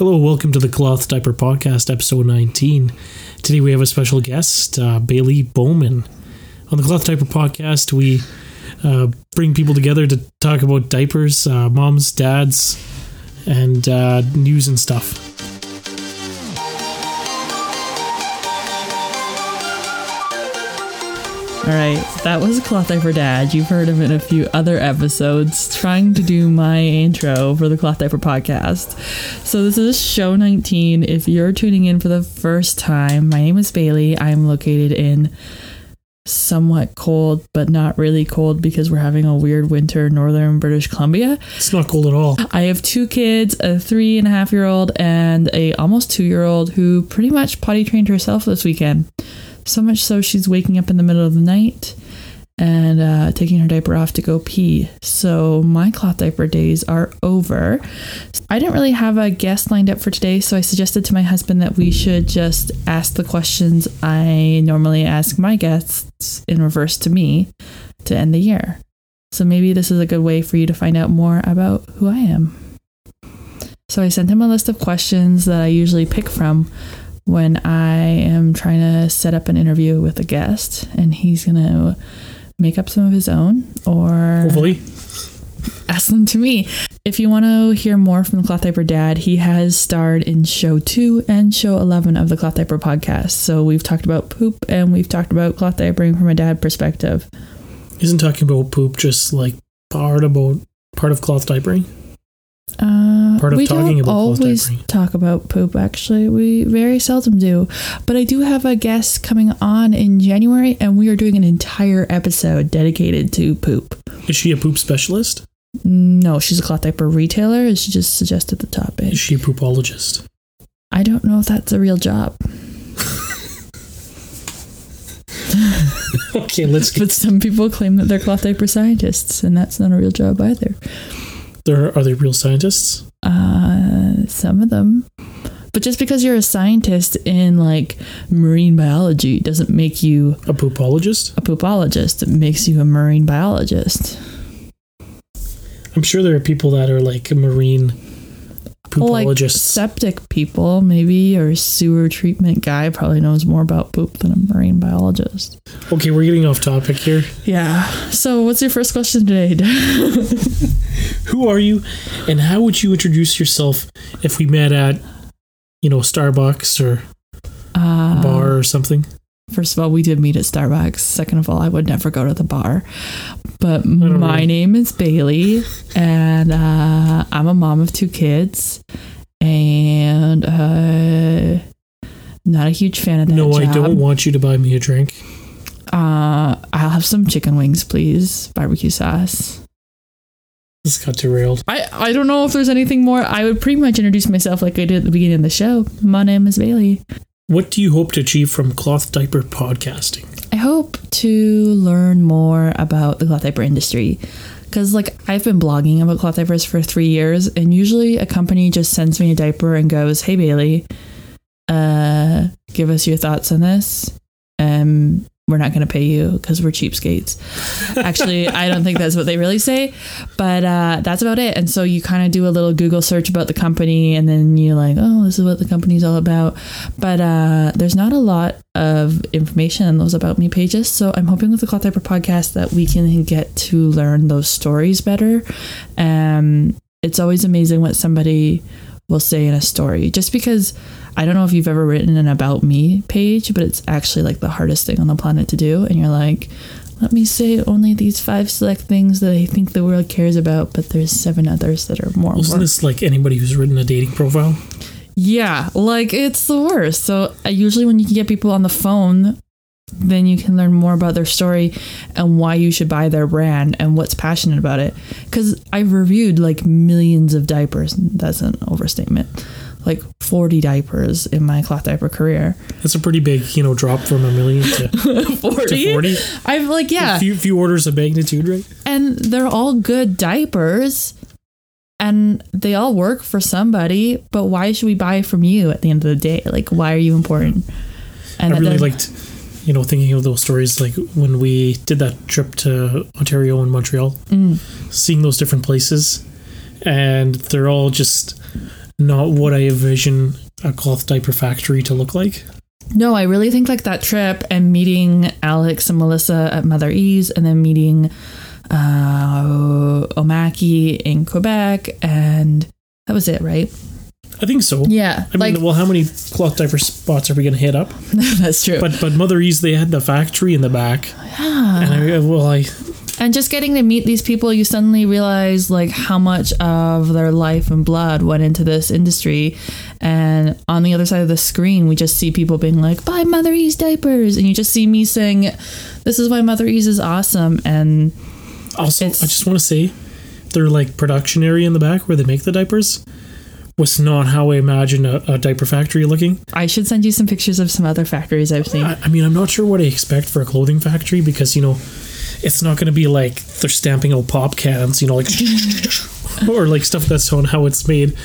Hello, welcome to the Cloth Diaper Podcast, episode 19. Today we have a special guest, uh, Bailey Bowman. On the Cloth Diaper Podcast, we uh, bring people together to talk about diapers, uh, moms, dads, and uh, news and stuff. All right, that was Cloth Diaper Dad. You've heard him in a few other episodes trying to do my intro for the Cloth Diaper podcast. So, this is show 19. If you're tuning in for the first time, my name is Bailey. I'm located in somewhat cold, but not really cold because we're having a weird winter in northern British Columbia. It's not cold at all. I have two kids, a three and a half year old and a almost two year old who pretty much potty trained herself this weekend. So much so she's waking up in the middle of the night and uh, taking her diaper off to go pee. So my cloth diaper days are over. I didn't really have a guest lined up for today, so I suggested to my husband that we should just ask the questions I normally ask my guests in reverse to me to end the year. So maybe this is a good way for you to find out more about who I am. So I sent him a list of questions that I usually pick from when I am trying to set up an interview with a guest, and he's going to make up some of his own or Hopefully. ask them to me. If you want to hear more from the Cloth Diaper Dad, he has starred in show two and show 11 of the Cloth Diaper podcast. So we've talked about poop and we've talked about cloth diapering from a dad perspective. Isn't talking about poop just like part about part of cloth diapering? Uh, Part of we talking don't about always talk about poop. Actually, we very seldom do. But I do have a guest coming on in January, and we are doing an entire episode dedicated to poop. Is she a poop specialist? No, she's a cloth diaper retailer. and She just suggested the topic. Is she a poopologist? I don't know if that's a real job, Okay, let's get but some people claim that they're cloth diaper scientists, and that's not a real job either. There. Are they real scientists? Uh, some of them. But just because you're a scientist in like marine biology doesn't make you A poopologist? a poopologist. It makes you a marine biologist. I'm sure there are people that are like marine Like septic people, maybe, or sewer treatment guy probably knows more about poop than a marine biologist. okay, we're getting off topic here. Yeah. So, what's your first question today? Who are you, and how would you introduce yourself if we met at, you know, Starbucks or Uh, bar or something? First of all, we did meet at Starbucks. Second of all, I would never go to the bar. But my really- name is Bailey, and uh, I'm a mom of two kids, and uh, not a huge fan of that No, I don't want you to buy me a drink. Uh, I'll have some chicken wings, please. Barbecue sauce. This got derailed. I, I don't know if there's anything more. I would pretty much introduce myself like I did at the beginning of the show. My name is Bailey. What do you hope to achieve from cloth diaper podcasting? I hope to learn more about the cloth diaper industry. Because, like, I've been blogging about cloth diapers for three years, and usually a company just sends me a diaper and goes, Hey, Bailey, uh, give us your thoughts on this. Um, we're not going to pay you because we're cheapskates. Actually, I don't think that's what they really say, but uh, that's about it. And so you kind of do a little Google search about the company, and then you're like, oh, this is what the company's all about. But uh, there's not a lot of information in those about me pages. So I'm hoping with the Cloth Diaper podcast that we can get to learn those stories better. Um, it's always amazing what somebody will say in a story, just because I don't know if you've ever written an about me page, but it's actually like the hardest thing on the planet to do. And you're like, let me say only these five select things that I think the world cares about, but there's seven others that are more Wasn't important. this like anybody who's written a dating profile? Yeah, like it's the worst. So uh, usually when you can get people on the phone, then you can learn more about their story and why you should buy their brand and what's passionate about it. Because I've reviewed like millions of diapers. That's an overstatement. Like 40 diapers in my cloth diaper career. That's a pretty big, you know, drop from a million to, to 40? 40. I've like, yeah. A few, few orders of magnitude, right? and they're all good diapers and they all work for somebody but why should we buy from you at the end of the day like why are you important and I really then- liked, you know, thinking of those stories like when we did that trip to Ontario and Montreal, Mm. seeing those different places, and they're all just not what I envision a cloth diaper factory to look like. No, I really think like that trip and meeting Alex and Melissa at Mother Ease and then meeting uh, Omaiki in Quebec and that was it, right? I think so. Yeah, I mean, well, how many cloth diaper spots are we going to hit up? that's true. But but Mother Ease, they had the factory in the back, yeah. and I well, I and just getting to meet these people, you suddenly realize like how much of their life and blood went into this industry. And on the other side of the screen, we just see people being like, "Buy Mother Ease diapers," and you just see me saying, "This is why Mother Ease is awesome." And also I just want to say, their like production area in the back where they make the diapers was not how I imagined a, a diaper factory looking. I should send you some pictures of some other factories I've seen. I, I mean, I'm not sure what I expect for a clothing factory because you know, it's not going to be like they're stamping out pop cans, you know, like or like stuff that's on how it's made.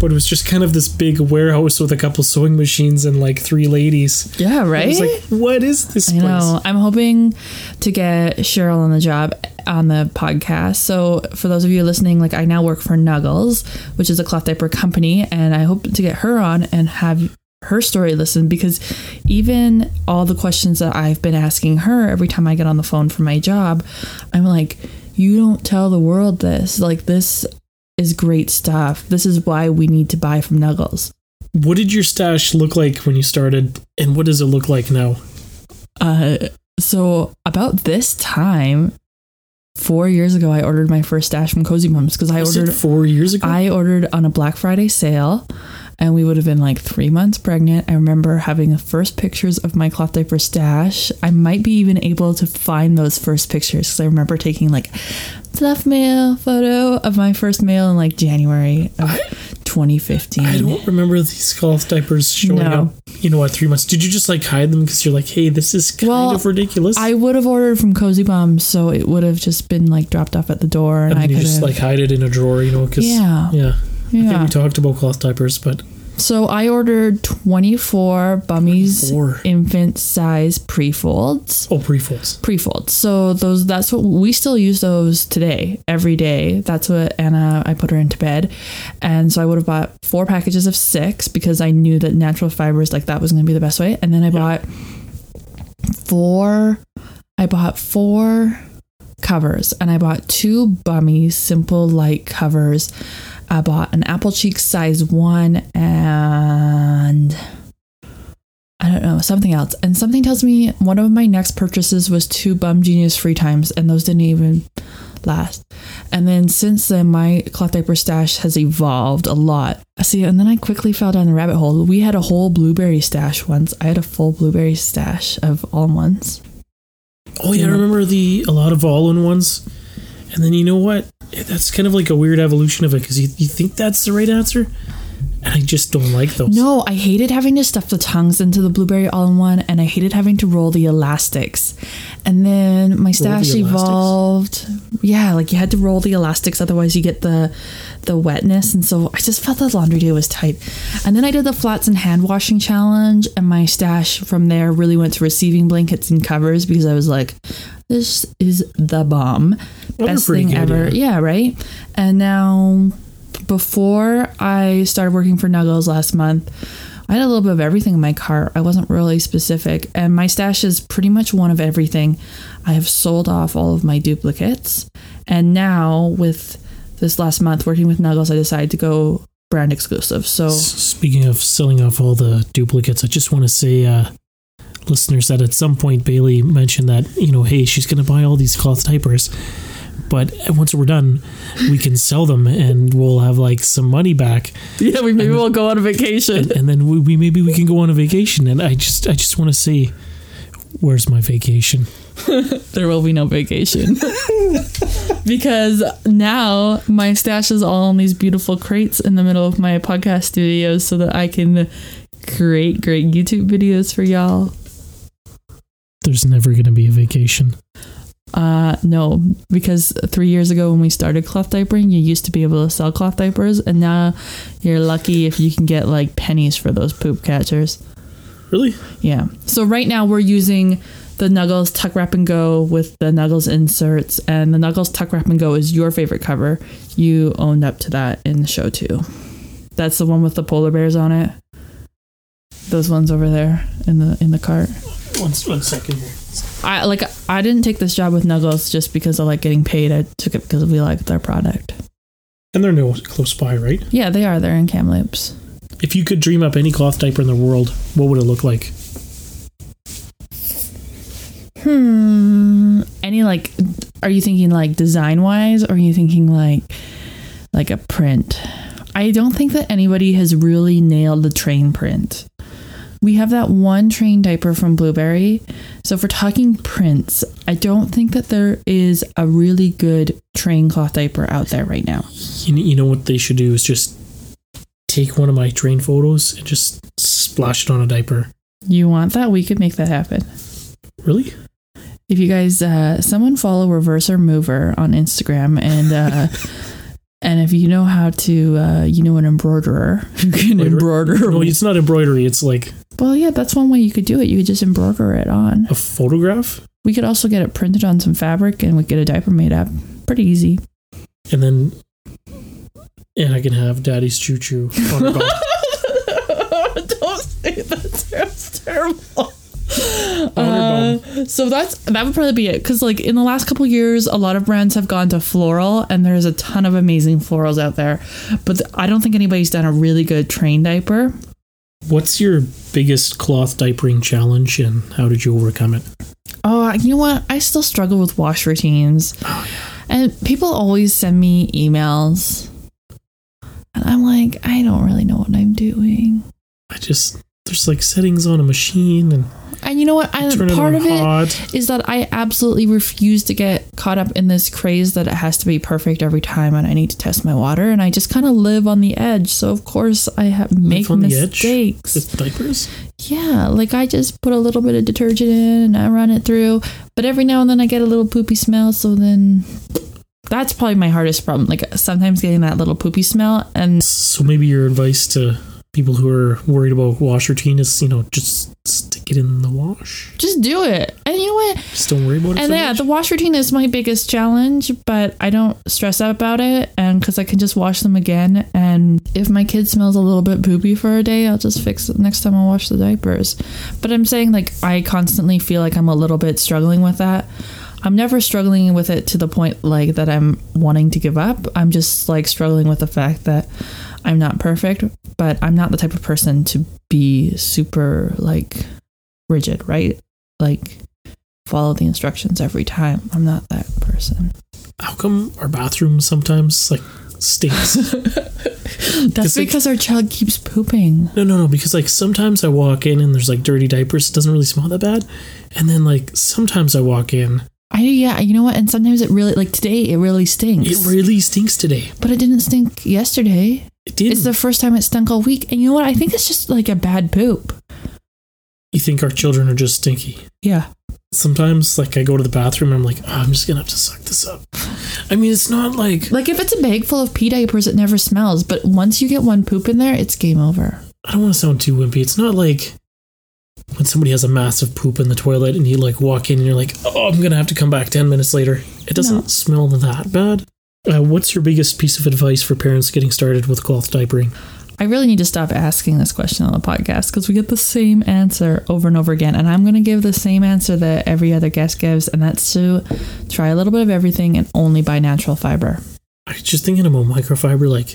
But it was just kind of this big warehouse with a couple sewing machines and like three ladies. yeah, I right. was like, what is this I place? know. I'm hoping to get Cheryl on the job on the podcast. So for those of you listening, like I now work for Nuggles, which is a cloth diaper company, and I hope to get her on and have her story listened because even all the questions that I've been asking her every time I get on the phone for my job, I'm like, you don't tell the world this. Like this is great stuff. This is why we need to buy from Nuggles. What did your stash look like when you started, and what does it look like now? Uh, so about this time, four years ago, I ordered my first stash from Cozy Bums because I Was ordered four years ago? I ordered on a Black Friday sale, and we would have been like three months pregnant. I remember having the first pictures of my cloth diaper stash. I might be even able to find those first pictures because I remember taking like fluff mail photo of my first mail in like January of 2015. I don't remember these cloth diapers showing No. up. You know, what? three months. Did you just like hide them because you're like, hey, this is kind Well, of ridiculous? I would have ordered from Cozy Bum, so it would have just been like dropped off at the door, and, and I you could just like hide it in a drawer, you know? Because yeah, yeah, I think we talked about cloth diapers, but So I ordered 24 Bummis 24. infant size pre-folds. oh, pre-folds. Pre-folds. So those that's what we still use those today every day. That's what Anna I put her into bed. And so I would have bought four packages of 6 because I knew that natural fibers like that was going to be the best way. And then I bought four I bought four covers and I bought two bummy simple light covers. I bought an apple cheek size one and I don't know, something else. And something tells me one of my next purchases was two bumGenius Freetimes, and those didn't even last. And then since then, my cloth diaper stash has evolved a lot. See, and then I quickly fell down the rabbit hole. We had a whole blueberry stash once. I had a full blueberry stash of all ones. Oh yeah, I remember the a lot of all-in ones. And then you know what? That's kind of like a weird evolution of it because you, you think that's the right answer, and I just don't like those. No, I hated having to stuff the tongues into the blueberry all in one, and I hated having to roll the elastics. And then my stash elastics? evolved. Yeah, like you had to roll the elastics, otherwise you get the the wetness. And so I just felt the laundry day was tight. And then I did the flats and hand washing challenge, and my stash from there really went to receiving blankets and covers because I was like, this is the bomb. Well, Best thing good, ever. yeah. Yeah, right. And now before I started working for Nuggles last month, I had a little bit of everything in my cart. I wasn't really specific, and my stash is pretty much one of everything. I have sold off all of my duplicates, and now with this last month working with Nuggles, I decided to go brand exclusive. So Speaking of selling off all the duplicates, I just want to say, uh, listeners, that at some point Bailey mentioned that you know, hey, she's going to buy all these cloth diapers, but once we're done, we can sell them and we'll have like some money back, yeah, we maybe we'll go on a vacation. and, and then we, we maybe we can go on a vacation. And I just I just want to say, where's my vacation? there will be no vacation because now my stash is all in these beautiful crates in the middle of my podcast studios so that I can create great YouTube videos for y'all. There's never going to be a vacation. Uh, no, because three years ago when we started cloth diapering, you used to be able to sell cloth diapers, and now you're lucky if you can get like pennies for those poop catchers. Really? Yeah. So right now we're using the Nuggles Tuck Wrap and Go with the Nuggles inserts, and the Nuggles Tuck Wrap and Go is your favorite cover. You owned up to that in the show too. That's the one with the polar bears on it. Those ones over there in the in the cart. One, one second here. I like I didn't take this job with Nuggles just because I like getting paid. I took it because we liked their product. And they're no close by, right? Yeah, they are. They're in Kamloops. If you could dream up any cloth diaper in the world, what would it look like? Hmm. Any like are you thinking like design wise or are you thinking like like a print? I don't think that anybody has really nailed the train print. We have that one train diaper from Blueberry. So if we're talking prints, I don't think that there is a really good train cloth diaper out there right now. You, you know what they should do is just take one of my train photos and just splash it on a diaper. You want that? We could make that happen. Really? If you guys, uh, someone follow Reverser Mover on Instagram and. Uh, And if you know how to, uh, you know, an embroiderer, you can Embroider-. No, it's not embroidery. It's like Well, yeah, that's one way you could do it. You could just embroider it on. a photograph, We could also get it printed on some fabric and we get a diaper made up. Pretty easy. and then and I can have Daddy's choo choo on. Don't say that. That's terrible. So that's that would probably be it because like in the last couple years a lot of brands have gone to floral and there's a ton of amazing florals out there but i don't think anybody's done a really good train diaper What's your biggest cloth diapering challenge, and how did you overcome it? Oh, you know what? I still struggle with wash routines. Oh, and people always send me emails. And I'm like, I don't really know what I'm doing. I just there's like settings on a machine and And you know what? I, turn it part on of it hot. is that I absolutely refuse to get caught up in this craze that it has to be perfect every time and I need to test my water. And I just kind of live on the edge. So, of course, I have make on the edge? mistakes. With diapers? Yeah, like I just put a little bit of detergent in and I run it through. But every now and then I get a little poopy smell. So then that's probably my hardest problem. Like sometimes getting that little poopy smell. And So maybe your advice to people who are worried about wash routine is, you know, just stick it in the wash. just do it. And you know what? Just don't worry about it. And so yeah, much. the wash routine is my biggest challenge, but I don't stress out about it. And because I can just wash them again. And if my kid smells a little bit poopy for a day, I'll just fix it next time I wash the diapers. But I'm saying, like, I constantly feel like I'm a little bit struggling with that. I'm never struggling with it to the point like that I'm wanting to give up. I'm just like struggling with the fact that I'm not perfect, but I'm not the type of person to be super like rigid, right? Like follow the instructions every time. I'm not that person. How come our bathroom sometimes like stinks? That's like- because our child keeps pooping. no, no, no. Because like sometimes I walk in and there's like dirty diapers. It doesn't really smell that bad. And then like sometimes I walk in, I yeah, you know what? And sometimes it really like today it really stinks. it really stinks today. but it didn't stink yesterday. It did. It's the first time it stunk all week. And you know what? I think it's just like a bad poop. you think our children are just stinky? Yeah. Sometimes like I go to the bathroom and I'm like, oh, I'm just gonna have to suck this up. I mean, it's not like Like if it's a bag full of pee diapers, it never smells. But once you get one poop in there, it's game over. I don't want to sound too wimpy. It's not like when somebody has a massive poop in the toilet and you like walk in and you're like, oh, I'm gonna have to come back ten minutes later. It doesn't No. smell that bad. Uh, what's your biggest piece of advice for parents getting started with cloth diapering? I really need to stop asking this question on the podcast because we get the same answer over and over again. And I'm going to give the same answer that every other guest gives, and that's to try a little bit of everything and only buy natural fiber. I was just thinking about microfiber. Like,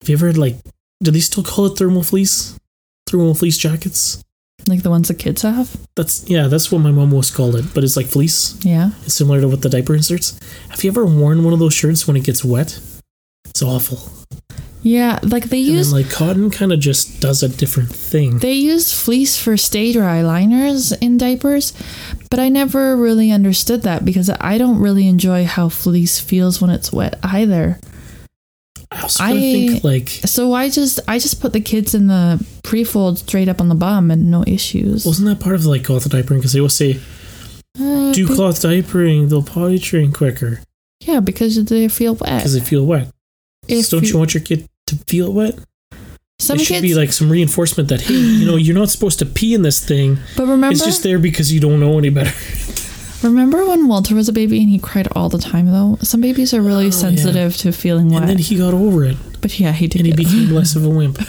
have you ever had like, do they still call it thermal fleece? Thermal fleece jackets? Like the ones the kids have. That's yeah, that's what my mom always called it. But it's like fleece. Yeah. It's similar to what the diaper inserts. Have you ever worn one of those shirts when it gets wet? It's awful. Yeah. Like they And use. then like cotton kind of just does a different thing. They use fleece for stay dry liners in diapers, but I never really understood that because I don't really enjoy how fleece feels when it's wet either. I also kinda think like So I just I just put the kids in the pre-fold straight up on the bum and no issues. wasn't that part of like cloth diapering? Because they will say Uh, do cloth diapering, they'll potty train quicker yeah, because they feel wet. because they feel wet. If So don't you, you- want your kid to feel wet? Some there should kids, be like some reinforcement that hey, you know, you're not supposed to pee in this thing. but remember, It's just there because you don't know any better. Remember when Walter was a baby and he cried all the time though? Some babies are really Oh, sensitive to feeling wet. And then he got over it, but yeah, he did. and he became less of a wimp.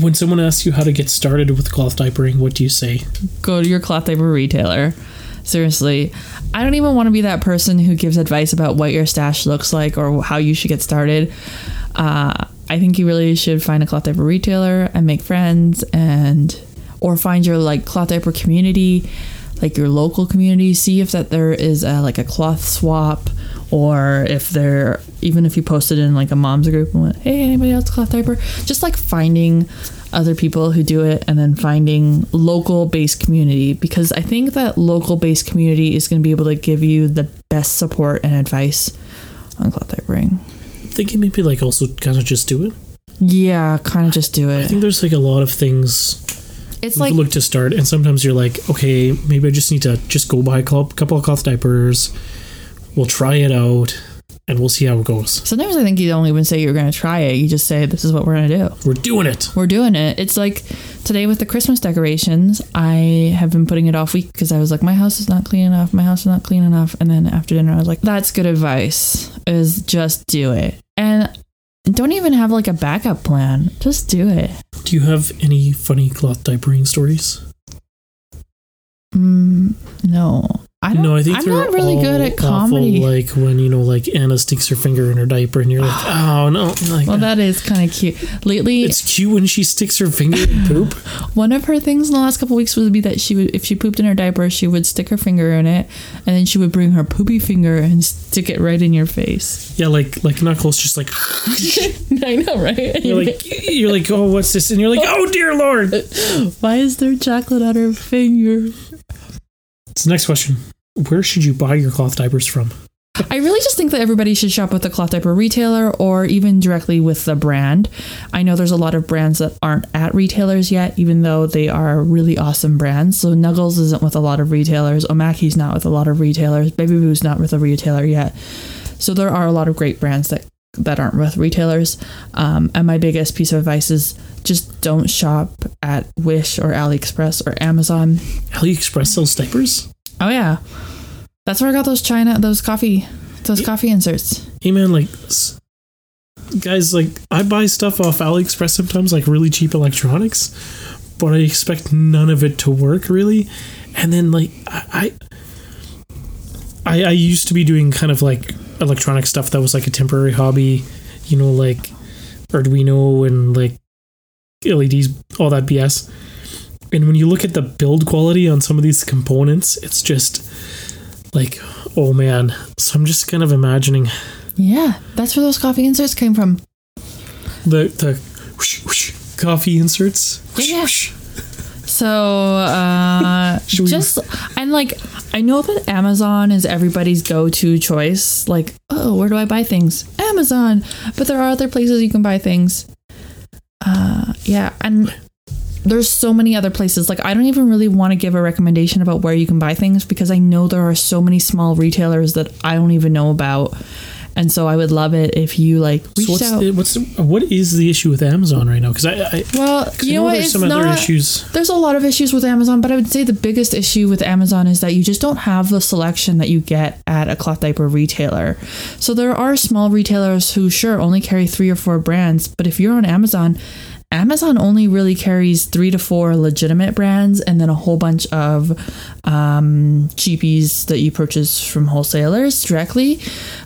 When someone asks you how to get started with cloth diapering, what do you say? Go to your cloth diaper retailer. Seriously, I don't even want to be that person who gives advice about what your stash looks like or how you should get started. Uh, I think you really should find a cloth diaper retailer and make friends, and or find your like cloth diaper community, like your local community. See if that there is a, like a cloth swap, or if there even if you posted in like a mom's group and went, hey, anybody else cloth diaper? Just like finding other people who do it and then finding local based community because I think that local based community is going to be able to give you the best support and advice on cloth diapering. thinking maybe like also kind of just do it. Yeah, kind of just do it. I think there's like a lot of things It's like look to start, and sometimes you're like, okay, maybe I just need to just go buy a couple of cloth diapers. We'll try it out, and we'll see how it goes. sometimes I think you don't even say you're going to try it. You just say this is what we're going to do. We're doing it. We're doing it. It's like today with the Christmas decorations. I have been putting it off week because I was like, my house is not clean enough. My house is not clean enough. And then after dinner, I was like, that's good advice. Is just do it and don't even have like a backup plan. Just do it. Do you have any funny cloth diapering stories? Mm, no, I don't. no, I think I'm not really good at awful, comedy. like when you know, like Anna sticks her finger in her diaper, and you're like, oh no, like well, that is kind of cute. Lately, it's cute when she sticks her finger in poop. One of her things in the last couple weeks would be that she would, if she pooped in her diaper, she would stick her finger in it, and then she would bring her poopy finger and stick it right in your face. Yeah, like like Knuckles, just like I know, right? You're like you're like, oh, what's this? And you're like, oh dear lord. why is there chocolate on her finger? So next question: Where should you buy your cloth diapers from? I really just think that everybody should shop with a cloth diaper retailer or even directly with the brand. I know there's a lot of brands that aren't at retailers yet, even though they are really awesome brands. So Nuggles isn't with a lot of retailers. Omaiki's not with a lot of retailers. Baby Boo's not with a retailer yet. So there are a lot of great brands that that aren't with retailers. Um, and my biggest piece of advice is just don't shop at Wish or AliExpress or Amazon. AliExpress sells diapers. Oh yeah, that's where I got those China those coffee those coffee inserts. Hey man, like guys, like I buy stuff off AliExpress sometimes, like really cheap electronics, but I expect none of it to work really. And then like I, I, I used to be doing kind of like electronic stuff that was like a temporary hobby, you know, like Arduino and like LEDs, all that BS. And when you look at the build quality on some of these components, it's just like, oh man. So I'm just kind of imagining Yeah, that's where those coffee inserts came from. the the whoosh, whoosh, coffee inserts. Whoosh, Yeah. whoosh. So uh just and like I know that Amazon is everybody's go-to choice. Like, oh, where do I buy things? Amazon. But there are other places you can buy things. Uh yeah, and there's so many other places. Like I don't even really want to give a recommendation about where you can buy things because I know there are so many small retailers that I don't even know about. And so I would love it if you like So what's out. the, what's the, what is the issue with Amazon right now? Because I, I, well, I you know what? there's It's some other not. issues. There's a lot of issues with Amazon, but I would say the biggest issue with Amazon is that you just don't have the selection that you get at a cloth diaper retailer. So there are small retailers who, sure, only carry three or four brands, but if you're on Amazon, Amazon only really carries three to four legitimate brands and then a whole bunch of um, cheapies that you purchase from wholesalers directly.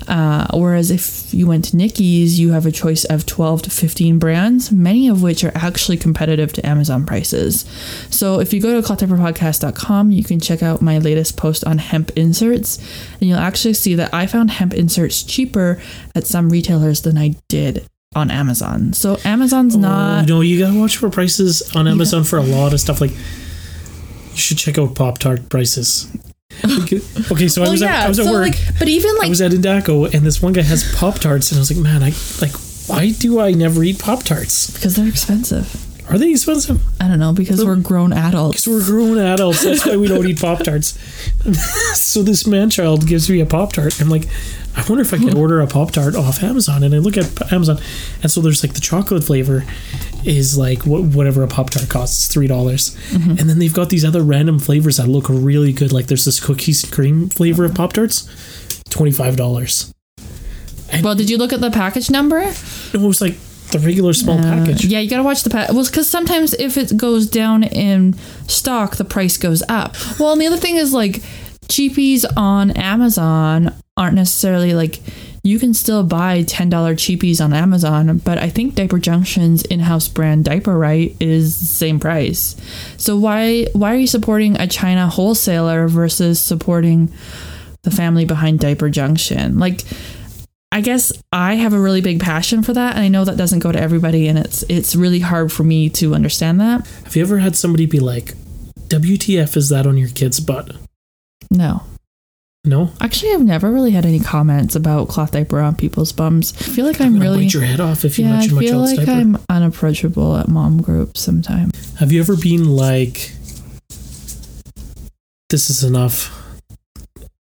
Uh, whereas if you went to Nicki's, you have a choice of 12 to 15 brands, many of which are actually competitive to Amazon prices. So if you go to clothdiaperpodcast.com, you can check out my latest post on hemp inserts, and you'll actually see that I found hemp inserts cheaper at some retailers than I did on Amazon. So Amazon's Oh, not. no, you gotta watch for prices on Amazon for a lot of stuff. Like you should check out Pop Tart prices. Okay, so I oh, was yeah. at, I was at so work. like, but even like I was at Indaco, and this one guy has Pop Tarts, and I was like, man, I like. Why do I never eat Pop Tarts? because they're expensive. Are they expensive? I don't know because we're grown adults. Because we're grown adults. That's why we don't eat Pop Tarts. so this man child gives me a Pop Tart. I'm like, I wonder if I can order a Pop Tart off Amazon. And I look at Amazon, and so there's like the chocolate flavor, is like wh- whatever a pop tart costs, three dollars, Mm-hmm. and then they've got these other random flavors that look really good. Like there's this cookies and cream flavor of pop tarts, twenty five dollars. Well, did you look at the package number? It was like the regular small Uh, package. Yeah, you gotta watch the pack. Well, because sometimes if it goes down in stock, the price goes up. Well, and the other thing is like cheapies on Amazon aren't necessarily like you can still buy ten dollar cheapies on Amazon, but I think Diaper Junction's in-house brand Diaper Rite is the same price. So why why are you supporting a China wholesaler versus supporting the family behind Diaper Junction? Like I guess I have a really big passion for that, and I know that doesn't go to everybody, and it's it's really hard for me to understand that. Have you ever had somebody be like, "WTF is that on your kid's butt?" No, No, actually, I've never really had any comments about cloth diaper on people's bums. I feel like I'm, I'm really bite your head off if you yeah. I mention my feel child's like diaper. I'm unapproachable at mom groups sometimes. Have you ever been like, "This is enough,"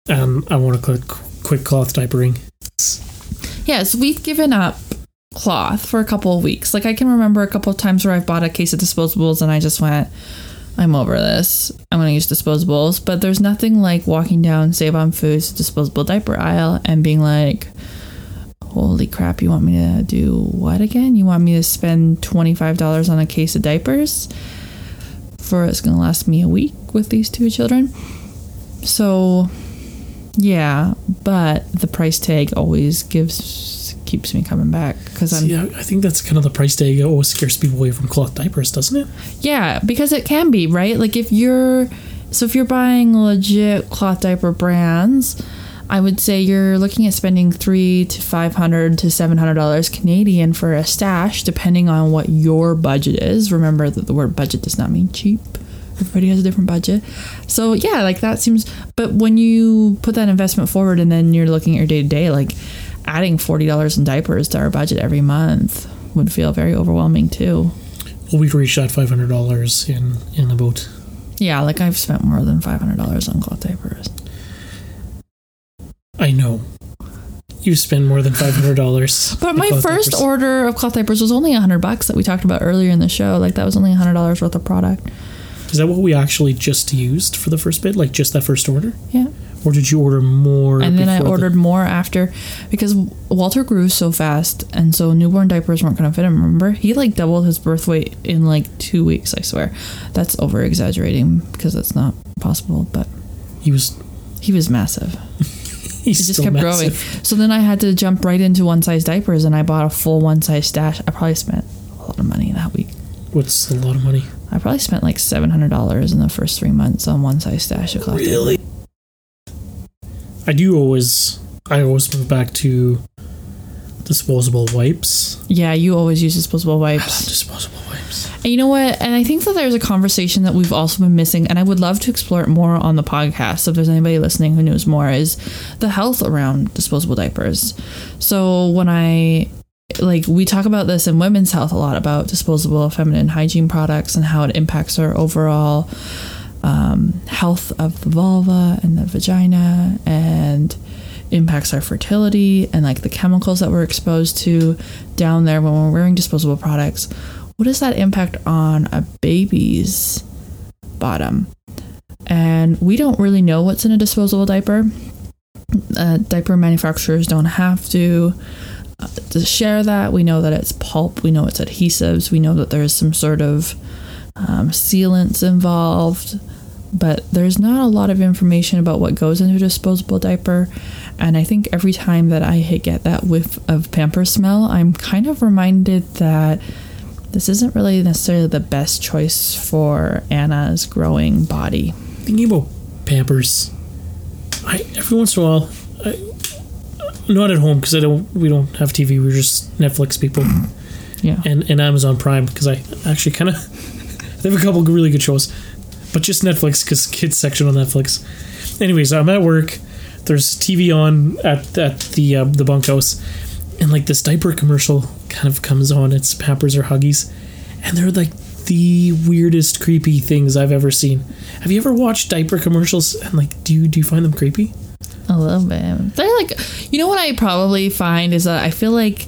and I want to quit, quit cloth diapering? Yes, we've given up cloth for a couple of weeks. Like I can remember a couple of times where I've bought a case of disposables and I just went, I'm over this. I'm going to use disposables. But there's nothing like walking down Save on Foods disposable diaper aisle and being like, holy crap, you want me to do what again? You want me to spend $25 on a case of diapers for it's going to last me a week with these two children? So yeah, but the price tag always gives keeps me coming back because I'm Yeah, I think that's kind of the price tag that always scares people away from cloth diapers, doesn't it? yeah because it can be right. Like if you're so if you're buying legit cloth diaper brands, I would say you're looking at spending three to five hundred to seven hundred dollars Canadian for a stash, depending on what your budget is. Remember that the word budget does not mean cheap. Everybody has a different budget. So yeah, like that seems but when you put that investment forward and then you're looking at your day to day, like adding forty dollars in diapers to our budget every month would feel very overwhelming too. Well, we've reached that five hundred dollars in in about. Yeah, like I've spent more than five hundred dollars on cloth diapers. I know. You spend more than five hundred dollars. But my first order of cloth diapers was only a hundred bucks that we talked about earlier in the show. Like that was only a hundred dollars worth of product. Is that what we actually just used for the first bit? Like just that first order, Yeah. or did you order more? And then I before the- ordered more after because Walter grew so fast and so newborn diapers weren't gonna fit him, remember? He like doubled his birth weight in like two weeks, I swear. That's over exaggerating because that's not possible, but He was. he was massive. he just kept massive. growing. So then I had to jump right into one size diapers and I bought a full one size stash. I probably spent a lot of money that week. What's a lot of money? I probably spent like seven hundred dollars in the first three months on one size stash of cloth. Really? I do always. I always move back to disposable wipes. Yeah, you always use disposable wipes. Disposable wipes. And you know what? And I think that there's a conversation that we've also been missing, and I would love to explore it more on the podcast. So if there's anybody listening who knows more, is the health around disposable diapers. So when I like we talk about this in women's health a lot about disposable feminine hygiene products and how it impacts our overall um, health of the vulva and the vagina and impacts our fertility and like the chemicals that we're exposed to down there when we're wearing disposable products. What does that impact on a baby's bottom? And we don't really know what's in a disposable diaper. Uh, diaper manufacturers don't have to to share that. We know that it's pulp. We know it's adhesives. We know that there's some sort of um, sealants involved but there's not a lot of information about what goes into a disposable diaper. And i think every time that i get that whiff of pamper smell i'm kind of reminded that this isn't really necessarily the best choice for anna's growing body. Thinking about Pampers, I every once in a while, I, not at home because I don't. We don't have TV. We're just Netflix people yeah and, and Amazon Prime because I actually kind of they have a couple really good shows, but just Netflix because kids section on Netflix. Anyways, I'm at work. There's TV on at at the uh, the bunkhouse, and like this diaper commercial kind of comes on. It's Pampers or Huggies, and they're like the weirdest creepy things I've ever seen. Have you ever watched diaper commercials and like do you do you find them creepy? A little bit. They're like, you know what I probably find is that I feel like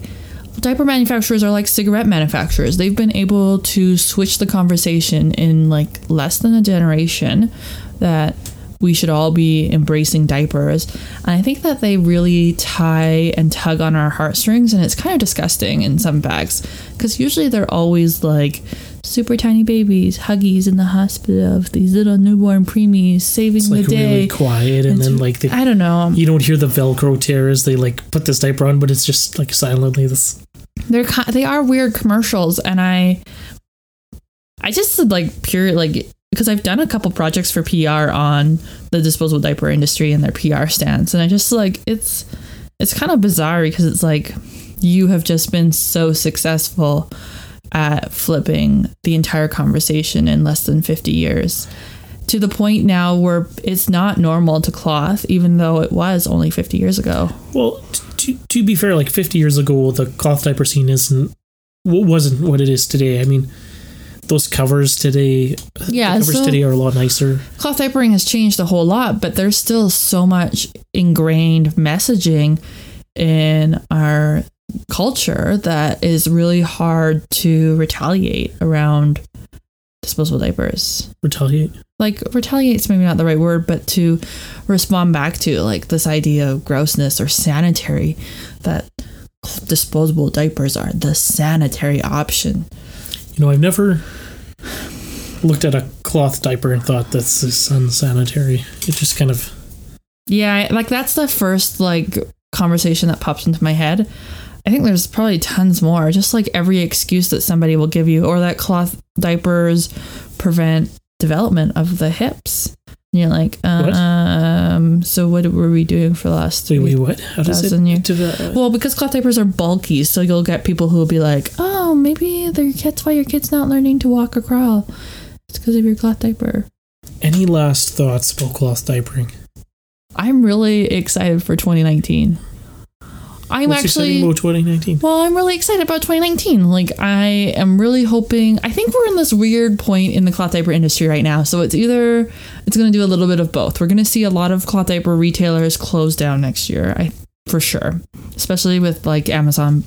diaper manufacturers are like cigarette manufacturers. They've been able to switch the conversation in like less than a generation that we should all be embracing diapers. And I think that they really tie and tug on our heartstrings, and it's kind of disgusting in some bags because usually they're always like super tiny babies, huggies in the hospital of these little newborn preemies saving It's the like day. really quiet, and It's- then like they, I don't know. you don't hear the Velcro tear as they like put this diaper on, but it's just like silently this. they're they are weird commercials and i i just like pure like because i've done a couple projects for pr on the disposable diaper industry and their pr stance and i just like it's it's kind of bizarre because it's like you have just been so successful at flipping the entire conversation in less than 50 years to the point now where it's not normal to cloth even though it was only 50 years ago Well, to, to be fair, like 50 years ago, the cloth diaper scene isn't wasn't what it is today. I mean, those covers today, yeah covers so- today are a lot nicer. cloth diapering has changed a whole lot, but there's still so much ingrained messaging in our culture that is really hard to retaliate around disposable diapers. Retaliate. Like retaliate's maybe not the right word, but to respond back to like this idea of grossness or sanitary that disposable diapers are the sanitary option. You know, I've never looked at a cloth diaper and thought that's this unsanitary. It just kind of Yeah, like that's the first like conversation that pops into my head. I think there's probably tons more. Just like every excuse that somebody will give you, or that cloth diapers prevent development of the hips. And you're like, um, so what were we doing for the last? three- wait, what? How does it? Years. deve- Well, because cloth diapers are bulky, so you'll get people who will be like, "Oh, maybe their that's why your kid's not learning to walk or crawl. It's because of your cloth diaper." Any last thoughts about cloth diapering? I'm really excited for 2019. I'm What's actually about 2019? well, I'm really excited about 2019. Like I am really hoping. I think we're in this weird point in the cloth diaper industry right now. So it's either it's going to do a little bit of both. We're going to see a lot of cloth diaper retailers close down next year. I for sure, especially with like Amazon.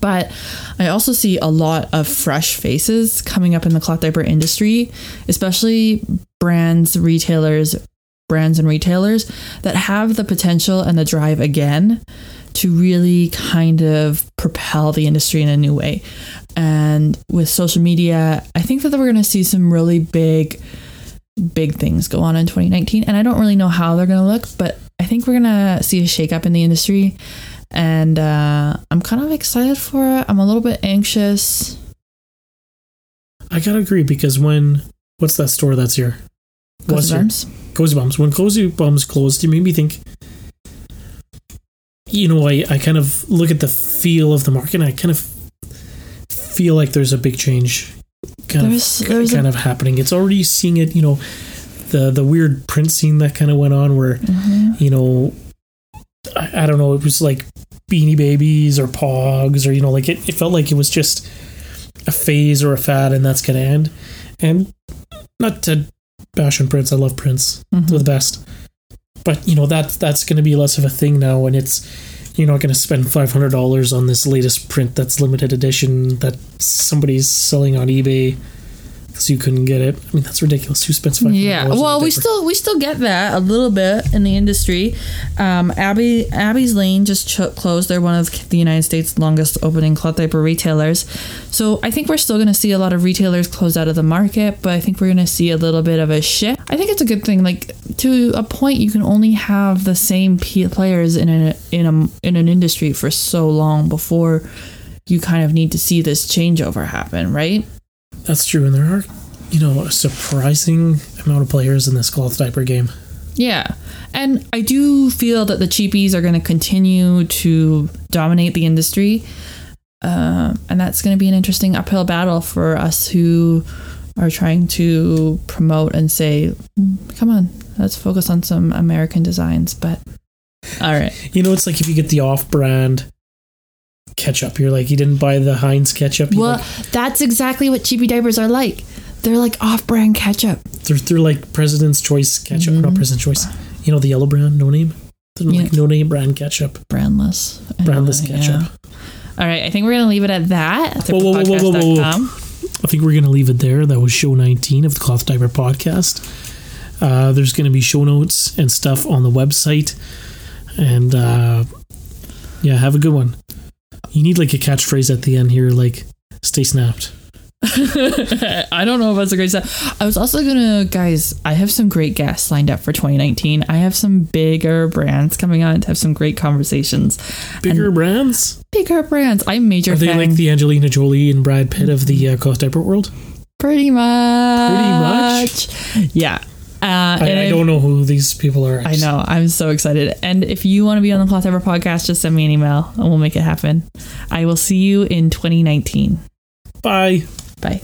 But I also see a lot of fresh faces coming up in the cloth diaper industry, especially brands, retailers, brands and retailers that have the potential and the drive again to really kind of propel the industry in a new way. And with social media, I think that we're going to see some really big, big things go on in 2019. And I don't really know how they're going to look, but I think we're going to see a shakeup in the industry. And uh, I'm kind of excited for it. I'm a little bit anxious. I gotta agree because when what's that store that's here? Your- Goosebumps. Cozy Bums. When Cozy Bums closed, it made me think. You know, I, I kind of look at the feel of the market and I kind of feel like there's a big change kind There's- of there's a- of happening. It's already seeing it, you know, the the weird print scene that kind of went on where, Mhm. you know, I, I don't know, it was like Beanie Babies or Pogs or, you know, like it, it felt like it was just a phase or a fad and that's going to end. And not to bash on prints, I love prints. Mhm. They're the best. But, you know, that's, that's going to be less of a thing now and it's, you're not going to spend $500 on this latest print that's limited edition that somebody's selling on eBay because you couldn't get it. I mean, that's ridiculous. Who spends $500 Yeah, well, we still we still get that a little bit in the industry. Um, Abby Abby's Lane just ch- closed. They're one of the United States' longest opening cloth diaper retailers. So I think we're still going to see a lot of retailers close out of the market, but I think we're going to see a little bit of a shift. I think it's a good thing. Like to a point, you can only have the same players in a in a in an industry for so long before you kind of need to see this changeover happen, right? That's true, and there are, you know, a surprising amount of players in this cloth diaper game. Yeah. And I do feel that the cheapies are going to continue to dominate the industry. Uh, and that's going to be an interesting uphill battle for us who are trying to promote and say, "Mm, come on, let's focus on some American designs. But all right. You know, it's like if you get the off-brand ketchup, you're like, you didn't buy the Heinz ketchup. You Well, like, that's exactly what cheapy diapers are like. They're like off brand ketchup. they're, they're like President's Choice ketchup, not Mhm. President's Choice. You know, the yellow brand, no name. They're like Yeah. no name brand ketchup, Brandless. brandless Uh, ketchup. yeah. All right, I think we're gonna leave it at that. Whoa, whoa, whoa, whoa, whoa, whoa. I think we're going to leave it there. That was show 19 of the Cloth Diaper podcast. Uh, there's going to be show notes and stuff on the website. And uh, yeah, have a good one. You need like a catchphrase at the end here, like stay snapped. I don't know if that's a great step. I was also gonna, guys. I have some great guests lined up for 2019. I have some bigger brands coming on to have some great conversations. Bigger brands? Bigger brands. I'm major Are they fan. like the Angelina Jolie and Brad Pitt of the uh, Cloth Diaper world? pretty much. Pretty much? Yeah. Uh, I, and I don't know who these people are. I know. I'm so excited. And if you want to be on the Cloth Diaper podcast, just send me an email and we'll make it happen. I will see you in 2019. Bye. Bye.